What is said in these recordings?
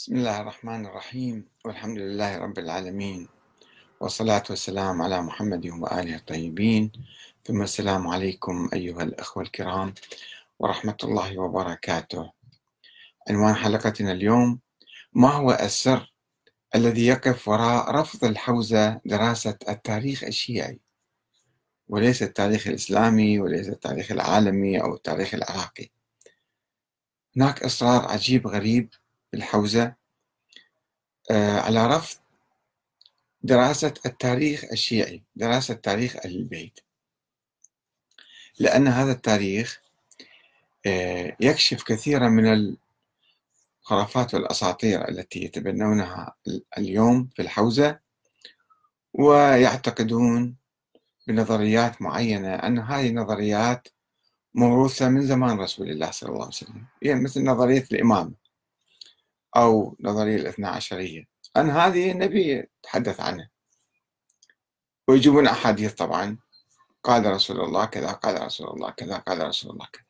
بسم الله الرحمن الرحيم والحمد لله رب العالمين والصلاة والسلام على محمد وآله الطيبين. ثم السلام عليكم أيها الأخوة الكرام ورحمة الله وبركاته. عنوان حلقتنا اليوم ما هو السر الذي يقف وراء رفض الحوزة دراسة التاريخ الشيعي؟ وليس التاريخ الإسلامي وليس التاريخ العالمي أو التاريخ العراقي. هناك إصرار عجيب غريب الحوزة. آه، على رفض دراسة التاريخ الشيعي دراسة تاريخ أهل البيت. لأن هذا التاريخ آه، يكشف كثيرا من الخرافات والأساطير التي يتبنونها اليوم في الحوزة. ويعتقدون بنظريات معينة أن هذه النظريات موروثة من زمان رسول الله صلى الله عليه وسلم. يعني مثل نظرية الإمامة أو نظرية الاثنى عشرية. أن هذه النبي تحدث عنها. ويجيبون أحاديث طبعا. قال رسول الله كذا قال رسول الله كذا قال رسول الله كذا.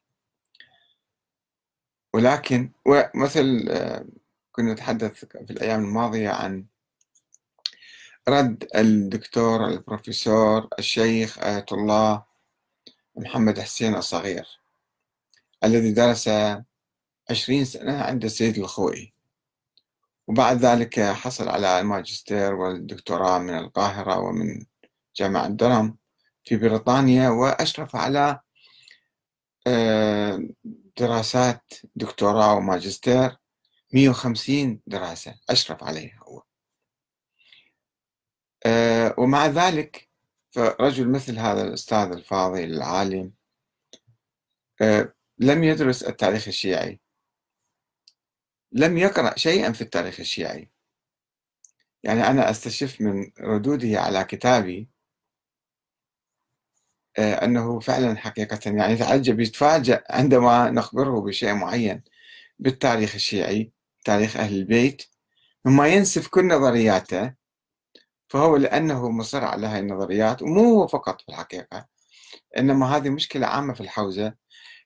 ولكن ومثل آه، كنا نتحدث في الأيام الماضية عن رد الدكتور البروفيسور الشيخ آية الله محمد حسين الصغير الذي درس عشرين سنة عند السيد الخوئي. وبعد ذلك حصل على الماجستير والدكتوراه من القاهرة ومن جامعة درهم في بريطانيا وأشرف على آه، دراسات دكتوراه وماجستير 150 دراسة أشرف عليها هو. آه، ومع ذلك فرجل مثل هذا الأستاذ الفاضل العالم آه، لم يدرس التاريخ الشيعي. لم يقرأ شيئا في التاريخ الشيعي. يعني أنا أستشف من ردوده على كتابي آه، أنه فعلا حقيقة. يعني يتعجب يتفاجأ عندما نخبره بشيء معين بالتاريخ الشيعي تاريخ أهل البيت. ثم ينسف كل نظرياته فهو لأنه مصر على هذه النظريات ومو هو فقط في الحقيقة إنما هذه مشكلة عامة في الحوزة.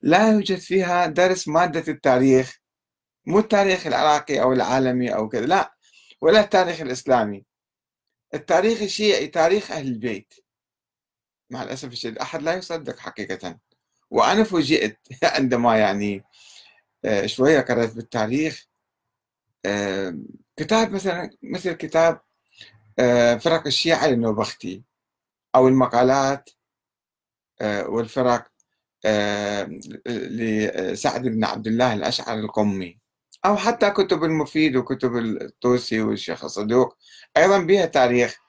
لا يوجد فيها درس مادة التاريخ مو التاريخ العراقي أو العالمي أو كذا لا ولا التاريخ الإسلامي. التاريخ الشيعي تاريخ أهل البيت. مع الأسف الشديد أحد لا يصدق حقيقة. وأنا فوجئت عندما يعني آه، شوية قرأت بالتاريخ آه، كتاب مثلا مثل كتاب آه، فرق الشيعة للنوبختي أو المقالات والفرق لسعد بن عبد الله الأشعري القمي. أو حتى كتب المفيد وكتب الطوسي والشيخ الصدوق أيضا بها تاريخ.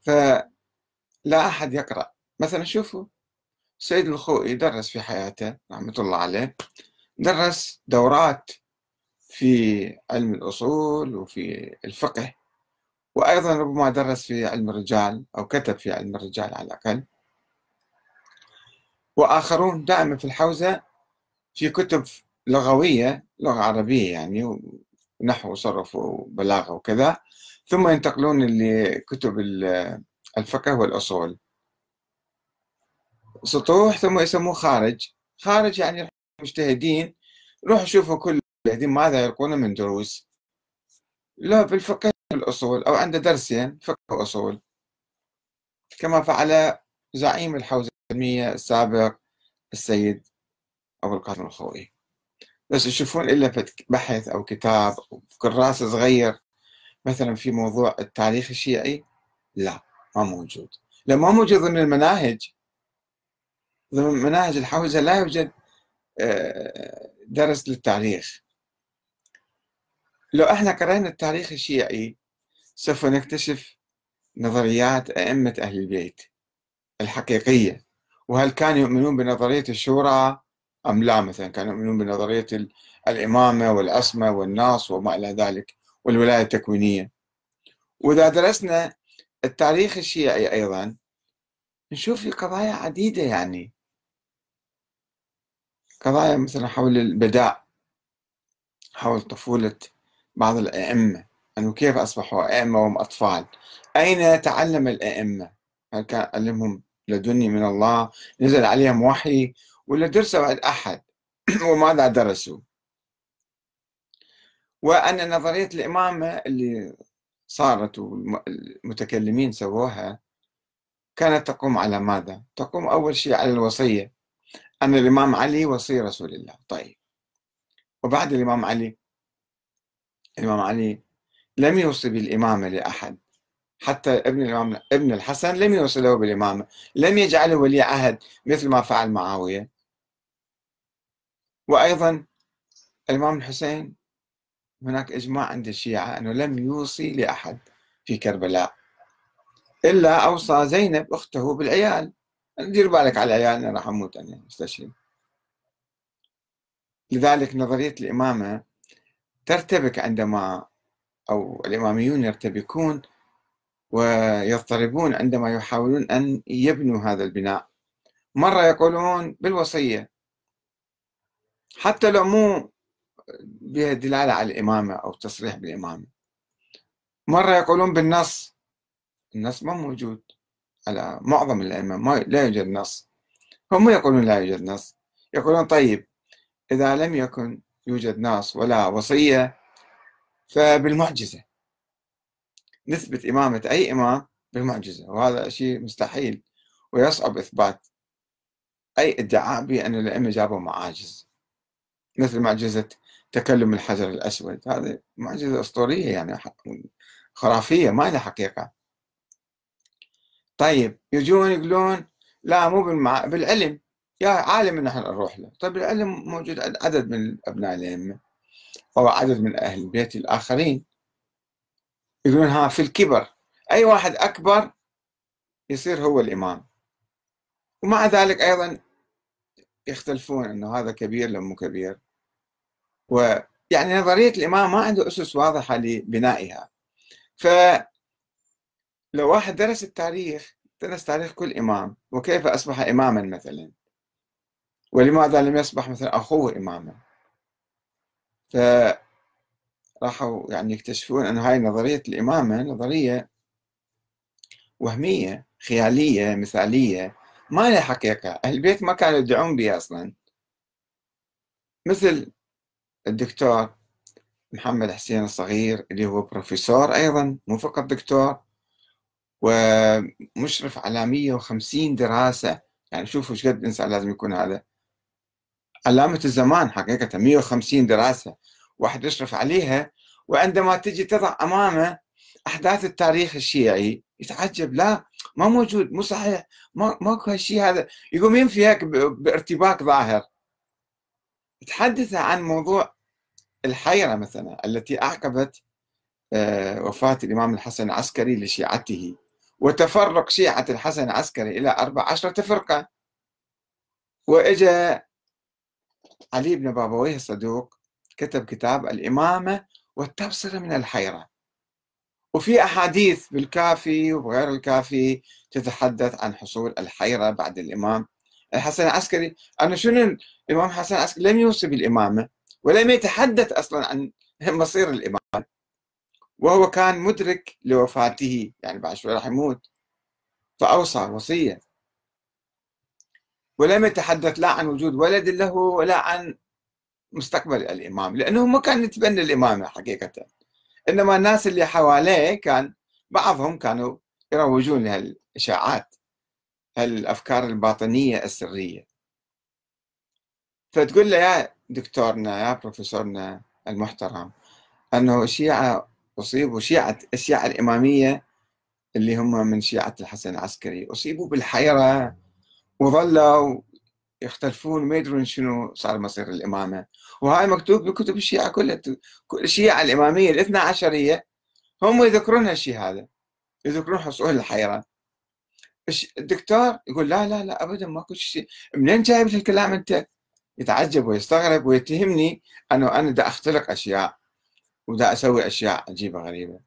فلا أحد يقرأ. مثلا شوفوا سيد الخوئي درس في حياته رحمة الله عليه درس دورات في علم الأصول وفي الفقه وأيضا ربما درس في علم الرجال أو كتب في علم الرجال على الأقل. وآخرون دائما في الحوزة في كتب لغوية لغة عربية يعني ونحو وصرف وبلاغة وكذا. ثم ينتقلون لكتب الفقه والأصول. سطوح ثم يسموه خارج. خارج يعني مجتهدين روحوا شوفوا كل المجتهدين ماذا يلقون من دروس. لا بالفقه والأصول أو عنده درسين فقه وأصول. كما فعل زعيم الحوزة العلمية السابق السيد أبو القاسم الخوئي. بس يشوفون إلا بحث أو كتاب أو كراس صغير مثلا في موضوع التاريخ الشيعي لا ما موجود. لا ما موجود ضمن المناهج ضمن مناهج الحوزة لا يوجد آه، درس للتاريخ. لو إحنا قرأنا التاريخ الشيعي سوف نكتشف نظريات أئمة أهل البيت الحقيقية. وهل كانوا يؤمنون بنظرية الشورى؟ أم لا مثلا؟ كانوا يؤمنون بنظرية الإمامة والعصمة والناس وما إلى ذلك والولاية التكوينية. وإذا درسنا التاريخ الشيعي أيضا نشوف في قضايا عديدة يعني. قضايا مثلا حول البداء حول طفولة بعض الأئمة أنه كيف أصبحوا أئمة وهم أطفال. أين تعلم الأئمة؟ هل كان علمهم لدني من الله؟ نزل عليهم وحي ولا درسوا عند أحد وماذا درسوا. وأن نظرية الإمامة اللي صارت والمتكلمين سووها كانت تقوم على ماذا؟ تقوم أول شيء على الوصية. أن الإمام علي وصي رسول الله. طيب. وبعد الإمام علي؟ الإمام علي لم يوصي بالإمامة لأحد. حتى ابن الإمام ابن الحسن لم يوصي له بالإمامة. لم يجعله ولي عهد مثل ما فعل معاوية. وأيضا الإمام الحسين هناك إجماع عند الشيعة أنه لم يوصي لأحد في كربلاء إلا أوصى زينب أخته بالعيال. دير بالك على العيال أنا راح أموت أنا مستشهد لذلك نظرية الإمامة ترتبك عندما أو الإماميون يرتبكون ويضطربون عندما يحاولون أن يبنوا هذا البناء. مرة يقولون بالوصية حتى لو مو بها دلالة على الإمامة أو تصريح بالإمامة. مرة يقولون بالنص النص ما موجود. على معظم الأئمة ما لا يوجد نص. هم يقولون لا يوجد نص. يقولون طيب إذا لم يكن يوجد نص ولا وصية فبالمعجزة. نثبت إمامة أي إمام بالمعجزة وهذا شيء مستحيل. ويصعب إثبات أي ادعاء بأن الأئمة جابوا معاجز. مثل معجزة تكلم الحجر الأسود. هذه معجزة أسطورية يعني خرافية ما لها حقيقة. طيب يجون يقولون لا مو بالمع... بالعلم. يا عالم نحن نروح له. طيب العلم موجود عدد من أبناء الأئمة أو عدد من أهل البيت الآخرين. يقولون ها في الكبر. أي واحد أكبر يصير هو الإمام. ومع ذلك أيضا يختلفون أنه هذا كبير لو مو كبير. ويعني نظرية الإمام ما عنده أسس واضحة لبنائها. فلو واحد درس التاريخ درس تاريخ كل إمام وكيف أصبح إماما مثلا؟ ولماذا لم يصبح مثلا أخوه إماما؟ فراحوا يعني يكتشفون أن هاي نظرية الإمامة نظرية وهمية خيالية مثالية ما لها حقيقة. أهل البيت ما كانوا يدعون بها أصلا. مثل الدكتور محمد حسين الصغير اللي هو بروفيسور أيضا مو فقط دكتور ومشرف على 150 دراسة. يعني شوفوا إيش قد إنسان لازم يكون هذا. علامة الزمان حقيقة 150 دراسة. واحد يشرف عليها وعندما تجي تضع أمامه أحداث التاريخ الشيعي يتعجب. لا ما موجود مو صحيح. ما ماكو هالشيء هذا. يقوم ينفي هيك بارتباك ظاهر. تحدث عن موضوع الحيرة مثلا التي أعقبت آه، وفاة الإمام الحسن العسكري لشيعته وتفرق شيعة الحسن العسكري إلى أربع عشرة فرقة. وإجا علي بن بابويه الصدوق كتب كتاب الإمامة والتبصرة من الحيرة. وفي أحاديث بالكافي وغير الكافي تتحدث عن حصول الحيرة بعد الإمام الحسن العسكري. أنا شنو الإمام الحسن العسكري؟ لم يوصي بالإمامة. ولم يتحدث أصلا عن مصير الإمام وهو كان مدرك لوفاته يعني بعد شوي راح يموت فأوصى وصية. ولم يتحدث لا عن وجود ولد له ولا عن مستقبل الإمام لأنه ما كان يتبنى الإمامة حقيقة. إنما الناس اللي حواليه كان بعضهم كانوا يروجون لهالإشاعات هالأفكار الباطنية السرية. فتقول له يا دكتورنا يا بروفيسورنا المحترم أنه الشيعة أصيبوا شيعة الشيعة الإمامية اللي هم من شيعة الحسن العسكري أصيبوا بالحيرة وظلوا يختلفون ما يدرون شنو صار مصير الإمامة. وهاي مكتوب بكتب الشيعة كلها الشيعة الإمامية الاثنى عشرية هم يذكرون هالشيء هذا يذكرون حصول الحيرة. الدكتور يقول لا لا لا أبدا ماكو شيء. منين جايب الكلام أنت؟ يتعجب ويستغرب ويتهمني أنه أنا دا أختلق أشياء ودا أسوي أشياء عجيبة غريبة.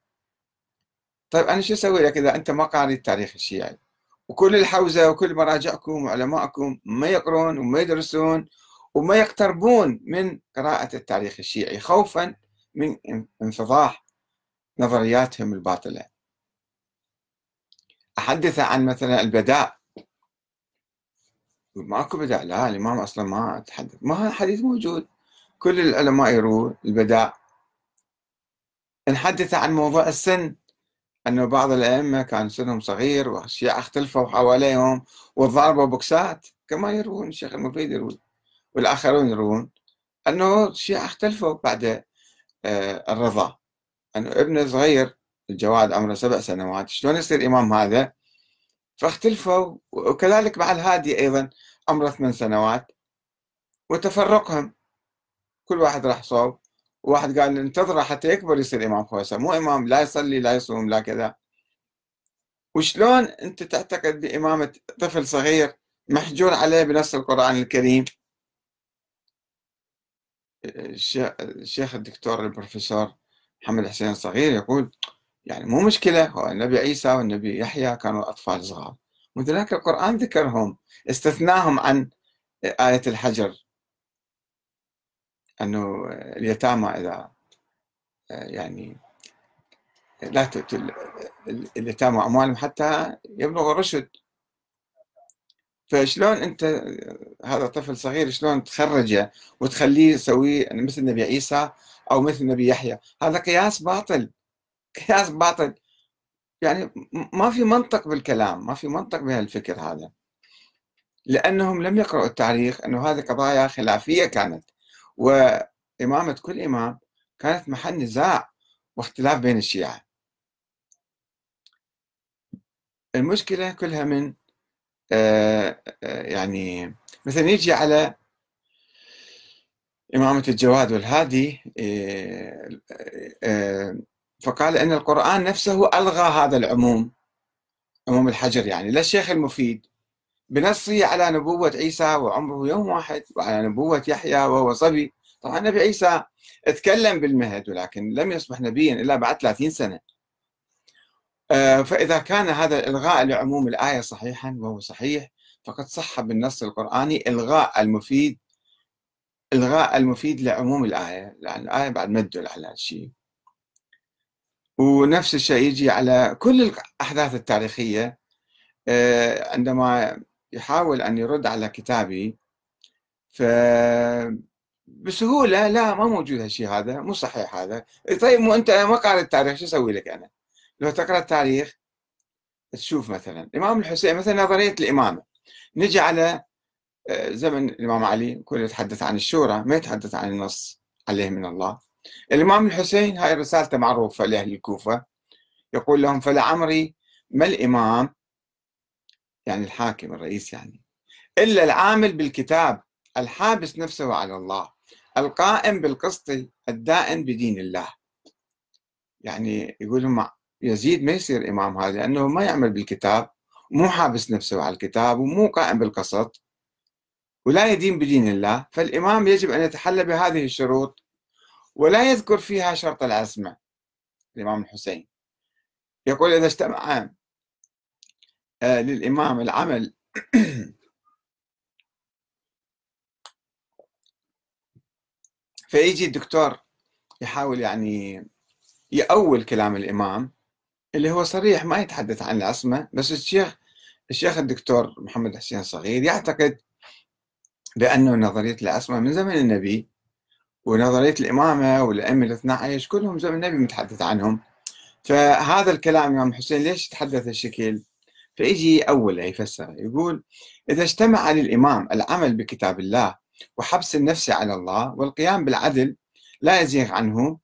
طيب أنا شو أسوي لك إذا أنت ما قاري التاريخ الشيعي؟ وكل الحوزة وكل مراجعكم وعلمائكم ما يقرون وما يدرسون وما يقتربون من قراءة التاريخ الشيعي خوفا من انفضاح نظرياتهم الباطلة. أحدث عن مثلا البداء ماكو بداء لا الإمام أصلا ما تحدث. ما الحديث موجود. كل العلماء يروون البداء نحدث عن موضوع السن. أنه بعض الأئمة كان سنهم صغير والشيعة اختلفوا حواليهم وضربوا بوكسات كما يروون الشيخ المفيد يروون والآخرون يروون أنه الشيعة اختلفوا بعد آه، الرضا. أنه ابنه صغير الجواد عمره سبع سنوات شلون يصير إمام هذا؟ فاختلفوا وكذلك مع الهادي أيضا. عمره ثمان سنوات وتفرقهم. كل واحد راح صوب. وواحد قال انتظره حتى يكبر يصير إمام خوسة مو إمام لا يصلي لا يصوم لا كذا. وشلون أنت تعتقد بإمامة طفل صغير محجور عليه بنص القرآن الكريم؟ الشيخ الدكتور البروفيسور محمد حسين الصغير يقول يعني مو مشكلة هو النبي عيسى والنبي يحيى كانوا أطفال صغار. وذلك القرآن ذكرهم استثناهم عن آية الحجر. أنه اليتامى إذا يعني لا تؤتوا اليتامى أموالهم حتى يبلغوا الرشد. فشلون أنت هذا طفل صغير شلون تخرجه وتخليه يسوي مثل النبي عيسى أو مثل النبي يحيى؟ هذا قياس باطل قياس باطل. يعني ما في منطق بالكلام ما في منطق بهالفكر هذا. لأنهم لم يقرأوا التاريخ أنه هذه قضايا خلافية كانت. وإمامة كل إمام كانت محل نزاع واختلاف بين الشيعة. المشكلة كلها من آه، آه، يعني مثلا يجي على إمامة الجواد والهادي آه، فقال أن القرآن نفسه ألغى هذا العموم عموم الحجر يعني لا الشيخ المفيد. بنصه على نبوة عيسى وعمره يوم واحد وعلى نبوة يحيى وهو صبي. طبعا النبي عيسى تكلم بالمهد ولكن لم يصبح نبيا إلا بعد 30 سنة. آه، فإذا كان هذا إلغاء لعموم الآية صحيحا وهو صحيح فقد صح بالنص القرآني إلغاء المفيد إلغاء المفيد لعموم الآية لأن الآية بعد ما تدل على الشيء ونفس الشيء يجي على كل الأحداث التاريخية آه، عندما يحاول أن يرد على كتابي ف بسهولة لا ما موجود هالشيء هذا مو صحيح هذا. طيب مو أنت ما قارئ التاريخ شو أسوي لك أنا؟ لو تقرأ التاريخ تشوف مثلا الإمام الحسين مثلا نظرية الإمامة نجي على آه، زمن الإمام علي كل يتحدث عن الشورى ما يتحدث عن النص عليه من الله. الإمام الحسين هاي رسالته معروفة لأهل الكوفة. يقول لهم فلعمري ما الإمام؟ يعني الحاكم الرئيس يعني. إلا العامل بالكتاب الحابس نفسه على الله القائم بالقسط الدائن بدين الله. يعني يقول لهم يزيد ما يصير إمام هذا لأنه ما يعمل بالكتاب مو حابس نفسه على الكتاب ومو قائم بالقسط ولا يدين بدين الله. فالإمام يجب أن يتحلى بهذه الشروط ولا يذكر فيها شرط العصمة الإمام الحسين. يقول إذا اجتمع آه، للإمام العمل فيجي الدكتور يحاول يعني يأول كلام الإمام اللي هو صريح ما يتحدث عن العصمة بس الشيخ الشيخ الدكتور محمد حسين صغير يعتقد بأنه نظرية العصمة من زمن النبي ونظرية الإمامة والأئمة الاثنى عشر كلهم زمن النبي متحدث عنهم. فهذا الكلام الإمام حسين ليش تحدث الشكل فيجي أول يفسر يقول إذا اجتمع للإمام العمل بكتاب الله وحبس النفس على الله والقيام بالعدل لا يزيغ عنه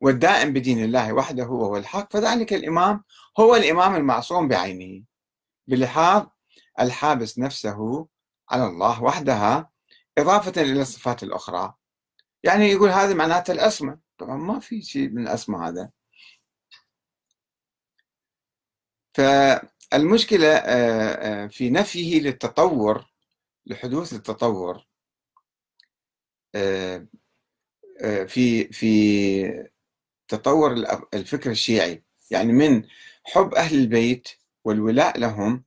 والدائم بدين الله وحده وهو الحق فذلك الإمام هو الإمام المعصوم بعينه. بلحاظ الحابس نفسه على الله وحدها إضافة إلى الصفات الأخرى. يعني يقول هذا معناته الأسمى طبعا ما في شيء من الأسمى هذا. فالمشكلة آه، آه، في نفيه للتطور لحدوث التطور آه، في في تطور الفكر الشيعي. يعني من حب أهل البيت والولاء لهم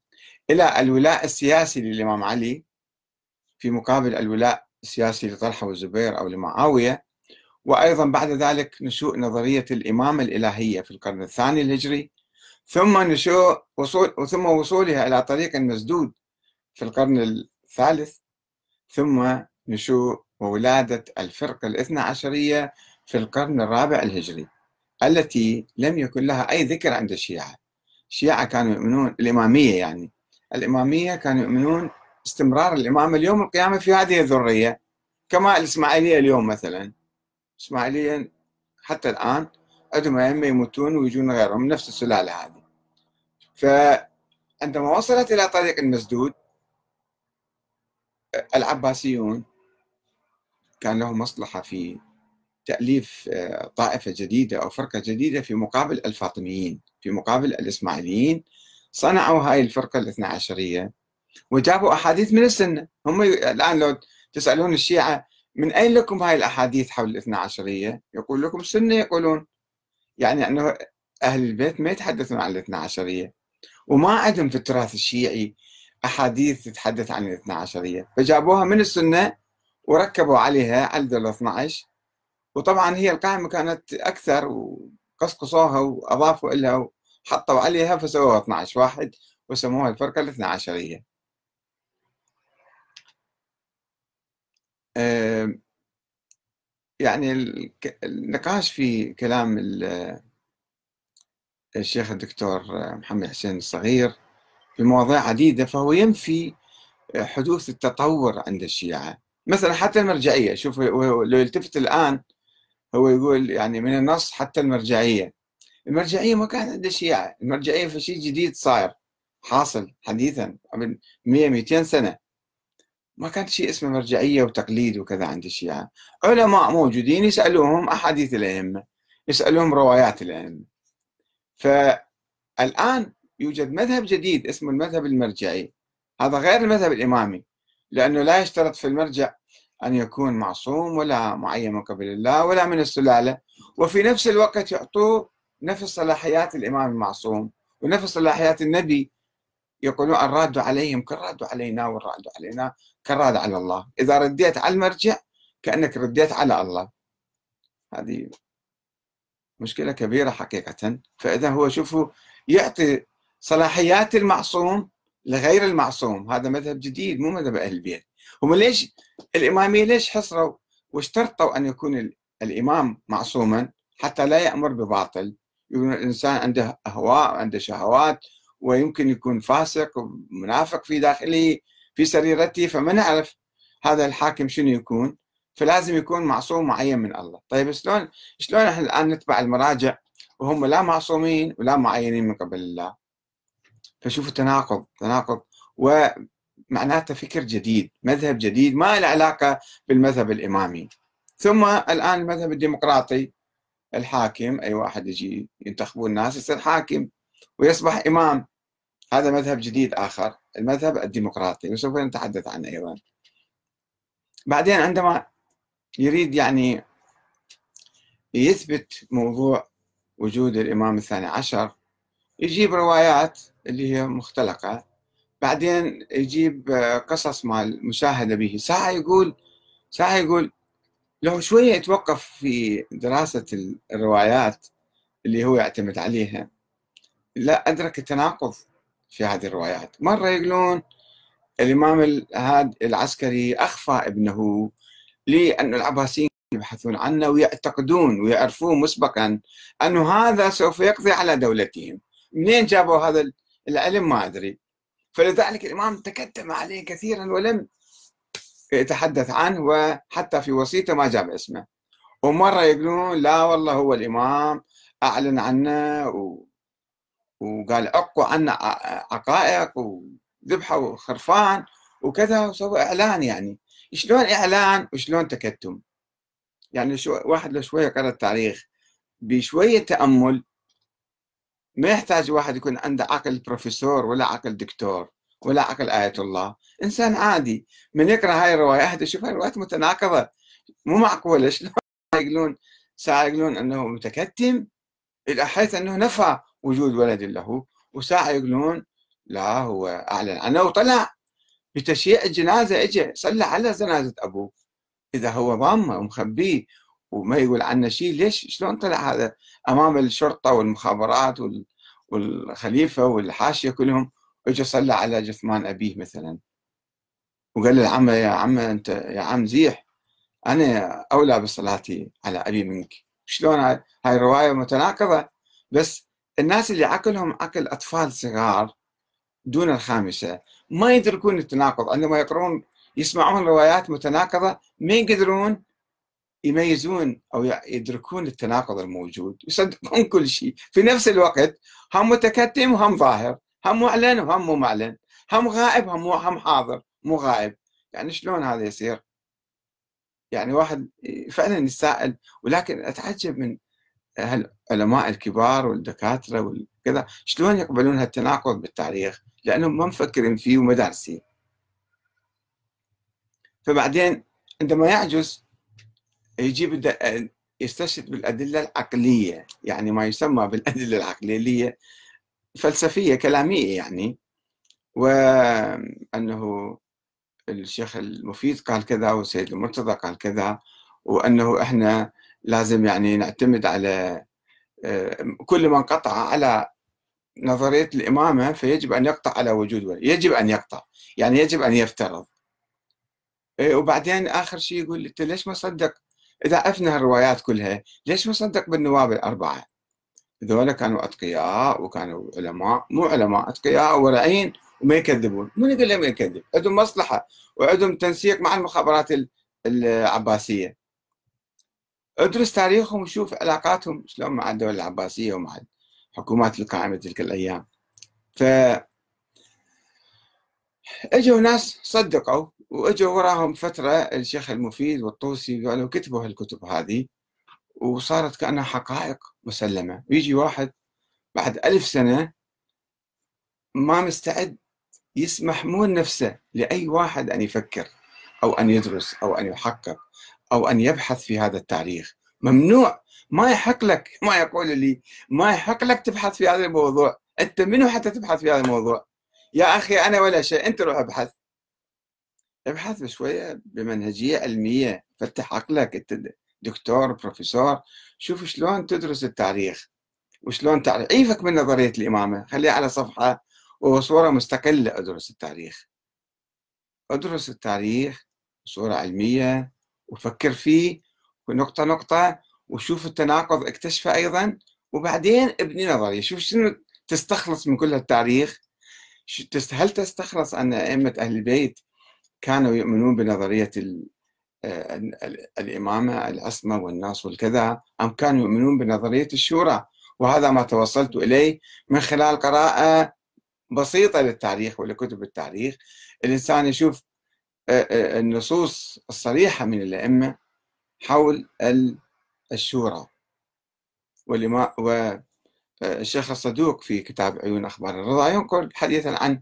إلى الولاء السياسي للإمام علي في مقابل الولاء السياسي لطلحة والزبير أو لمعاوية وأيضا بعد ذلك نشوء نظرية الإمامة الإلهية في القرن الثاني الهجري ثم نشوء وصول ثم وصولها إلى طريق مسدود في القرن الثالث ثم نشوء وولادة الفرقة الاثنى عشرية في القرن الرابع الهجري التي لم يكن لها أي ذكر عند الشيعة. الشيعة كانوا يؤمنون الإمامية يعني الإمامية كانوا يؤمنون استمرار الإمامة اليوم القيامة في هذه الذرية كما الإسماعيلية اليوم مثلا. الإسماعيلية حتى الآن عندهم أئمة يموتون ويجون غيرهم نفس السلالة هذه. فعندما وصلت إلى طريق المسدود العباسيون كان لهم مصلحة في تأليف طائفة جديدة أو فرقة جديدة في مقابل الفاطميين في مقابل الإسماعيليين. صنعوا هاي الفرقة الاثنى عشرية. وجابوا أحاديث من السنة. هم الآن لو تسألون الشيعة من أين لكم هاي الأحاديث حول الاثنى عشرية؟ يقول لكم السنة يقولون يعني أنه أهل البيت ما يتحدثون عن الاثنى عشرية. وما عندهم في التراث الشيعي أحاديث تتحدث عن الاثنى عشرية. فجابوها من السنة وركبوا عليها عدد ال 12 وطبعا هي القائمة كانت أكثر وقصقصوها وأضافوا لها وحطوا عليها فسووها 12 واحد وسموها الفرقة الاثنى عشرية. يعني النقاش في كلام الشيخ الدكتور محمد حسين الصغير في مواضيع عديدة فهو ينفي حدوث التطور عند الشيعة. مثلا حتى المرجعية شوف لو يلتفت الآن هو يقول يعني من النص حتى المرجعية. المرجعية ما كانت عند الشيعة. المرجعية في شيء جديد صاير. حاصل حديثا قبل 100 200 سنة. ما كان شيء اسمه مرجعية وتقليد وكذا عند الشيعة علماء موجودين يسألوهم أحاديث الأئمة يسألوهم روايات الأئمة. فالآن يوجد مذهب جديد اسمه المذهب المرجعي. هذا غير المذهب الإمامي لأنه لا يشترط في المرجع أن يكون معصوم ولا معين من قبل الله ولا من السلالة. وفي نفس الوقت يعطوه نفس صلاحيات الإمام المعصوم ونفس صلاحيات النبي يقولون الراد عليهم كالراد علينا والراد علينا كالراد على الله. إذا رديت على المرجع كأنك رديت على الله. هذه مشكلة كبيرة حقيقة. فإذا هو شوفوا يعطي صلاحيات المعصوم لغير المعصوم. هذا مذهب جديد مو مذهب أهل البيت. هم ليش الإمامية ليش حصروا؟ واشترطوا أن يكون الإمام معصوما حتى لا يأمر بباطل. يكون الإنسان عنده أهواء عنده شهوات ويمكن يكون فاسق ومنافق في داخله في سريرته فما نعرف هذا الحاكم شنو يكون. فلازم يكون معصوم معين من الله. طيب شلون شلون إحنا الآن نتبع المراجع وهم لا معصومين ولا معينين من قبل الله؟ فشوفوا تناقض تناقض ومعناته فكر جديد مذهب جديد ما له علاقة بالمذهب الإمامي. ثم الآن المذهب الديمقراطي الحاكم أي واحد يجي ينتخبون الناس يصير حاكم ويصبح إمام. هذا مذهب جديد آخر المذهب الديمقراطي وسوف نتحدث عنه أيضا. بعدين عندما يريد يعني يثبت موضوع وجود الإمام الثاني عشر يجيب روايات اللي هي مختلقة. بعدين يجيب قصص مال مشاهدة به. ساعة يقول ساعة يقول لو شوية يتوقف في دراسة الروايات اللي هو يعتمد عليها. لا أدرك التناقض. في هذه الروايات. مرة يقولون الإمام هاد العسكري أخفى ابنه لأن العباسيين يبحثون عنه ويعتقدون ويعرفون مسبقا أن هذا سوف يقضي على دولتهم. منين جابوا هذا العلم؟ ما أدري. فلذلك الإمام تكتم عليه كثيرا ولم يتحدث عنه وحتى في وصيته ما جاب اسمه. ومرة يقولون لا والله هو الإمام أعلن عنه و... وقال عقوا عنا عقائق وذبحوا خرفان وكذا وسوى إعلان يعني. شلون إعلان وشلون تكتم؟ يعني شو واحد لو شوية قرأ التاريخ بشوية تأمل ما يحتاج واحد يكون عنده عقل بروفيسور ولا عقل دكتور ولا عقل آية الله. إنسان عادي. من يقرأ هاي الروايات يشوف هاي الروايات متناقضة. مو معقولة. شلون يقولون؟ ساعة يقولون أنه متكتم إلى حيث أنه نفى وجود ولد له وساعة يقولون لا هو أعلن عنه. وطلع بتشييع الجنازة اجى صلى على جنازة أبوه. إذا هو ضامه ومخبيه وما يقول عنه شيء ليش؟ شلون طلع هذا؟ أمام الشرطة والمخابرات والخليفة والحاشية كلهم اجى صلى على جثمان أبيه مثلا. وقال للعم يا عم أنت يا عم زيح أنا أولى بصلاتي على أبي منك. شلون هاي الرواية متناقضة بس الناس اللي عقلهم عقل أطفال صغار دون الخامسة ما يدركون التناقض عندما يقرون يسمعون روايات متناقضة ما يقدرون يميزون أو يدركون التناقض الموجود يصدقون كل شيء. في نفس الوقت هم متكتم وهم ظاهر هم معلن وهم مو معلن. هم غائب هم هم حاضر مو غائب. يعني شلون هذا يصير؟ يعني واحد فعلا يتساءل ولكن أتعجب من العلماء الكبار والدكاترة وكذا شلون يقبلون هالتناقض بالتاريخ؟ لانهم ما مفكرين فيه وما دارسين. فبعدين عندما يعجز يجيب يستشهد بالأدلة العقلية يعني ما يسمى بالأدلة العقلية اللي هي فلسفية كلامية يعني. وانه الشيخ المفيد قال كذا والسيد المرتضى قال كذا وأنه إحنا لازم يعني نعتمد على آه، كل من قطع على نظرية الإمامة فيجب أن يقطع على وجود ولي يجب أن يقطع يعني يجب أن يفترض. إيه، وبعدين آخر شيء يقول أنت ليش ما صدق؟ إذا عرفنا الروايات كلها ليش ما صدق بالنواب الأربعة؟ هذول كانوا أتقياء وكانوا علماء مو علماء أتقياء ورعين وما يكذبون. من يقول لهم يكذب؟ عندهم مصلحة وعندهم تنسيق مع المخابرات العباسية. ادرس تاريخهم وشوف علاقاتهم شلون مع الدولة العباسية ومع الحكومات القائمه تلك الأيام. ف إجوا ناس صدقوا وإجوا وراهم فترة الشيخ المفيد والطوسي قالوا كتبوا هالكتب هذه وصارت كأنها حقائق مسلمة. ويجي واحد بعد ألف سنة ما مستعد يسمح مو نفسه لأي واحد أن يفكر أو أن يدرس أو أن يحقق أو أن يبحث في هذا التاريخ ممنوع. ما يحق لك. ما يقول لي. ما يحق لك تبحث في هذا الموضوع. أنت منو حتى تبحث في هذا الموضوع؟ يا أخي أنا ولا شيء. أنت روح ابحث. ابحث بشوية بمنهجية علمية. فتح عقلك. أنت دكتور بروفيسور. شوف شلون تدرس التاريخ وشلون تعرف عيفك من نظرية الإمامة. خليها على صفحة وصورة مستقلة. أدرس التاريخ أدرس التاريخ بصورة علمية. وفكر فيه نقطة نقطة وشوف التناقض اكتشفه أيضا. وبعدين ابني نظرية شوف شنو تستخلص من كل التاريخ هل تستخلص أن أئمة أهل البيت كانوا يؤمنون بنظرية الإمامة العصمة والناس والكذا أم كانوا يؤمنون بنظرية الشورى؟ وهذا ما توصلت إليه من خلال قراءة بسيطة للتاريخ ولكتب التاريخ الإنسان يشوف النصوص الصريحة من الأئمة حول الشورى. والشيخ الصدوق في كتاب عيون أخبار الرضا ينقل حديثا عن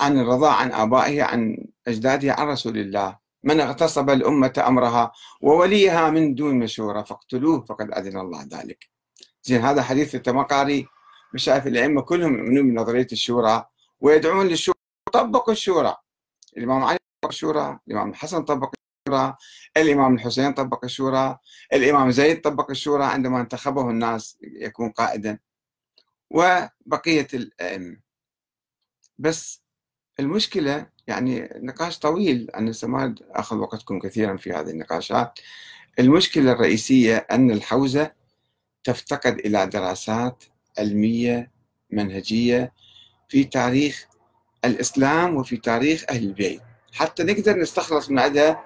عن الرضا عن آبائه عن أجداده عن رسول الله. من اغتصب الأمة أمرها ووليها من دون مشورة فاقتلوه فقد أذن الله ذلك. زين هذا حديث التمقاري مشايخ الأئمة كلهم يؤمنون بنظرية الشورى ويدعون للشورى طبقوا الشورى. الإمام علي طبق الشورى الإمام الحسن طبق الشورى الإمام الحسين طبق الشورى الإمام زيد طبق الشورى عندما انتخبه الناس يكون قائدا. وبقية الأئمة. بس المشكلة يعني نقاش طويل أنا ما أخذ وقتكم كثيرا في هذه النقاشات. المشكلة الرئيسية أن الحوزة تفتقد إلى دراسات علمية منهجية في تاريخ الإسلام وفي تاريخ أهل البيت. حتى نقدر نستخلص من عندها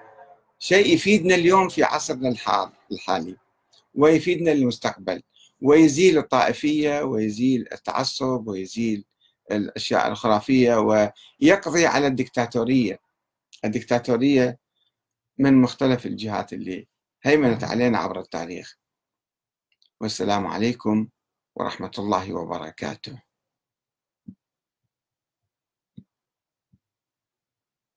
شيء يفيدنا اليوم في عصرنا الحالي ويفيدنا للمستقبل ويزيل الطائفية ويزيل التعصب ويزيل الأشياء الخرافية ويقضي على الدكتاتورية. الدكتاتورية من مختلف الجهات اللي هيمنت علينا عبر التاريخ. والسلام عليكم ورحمة الله وبركاته.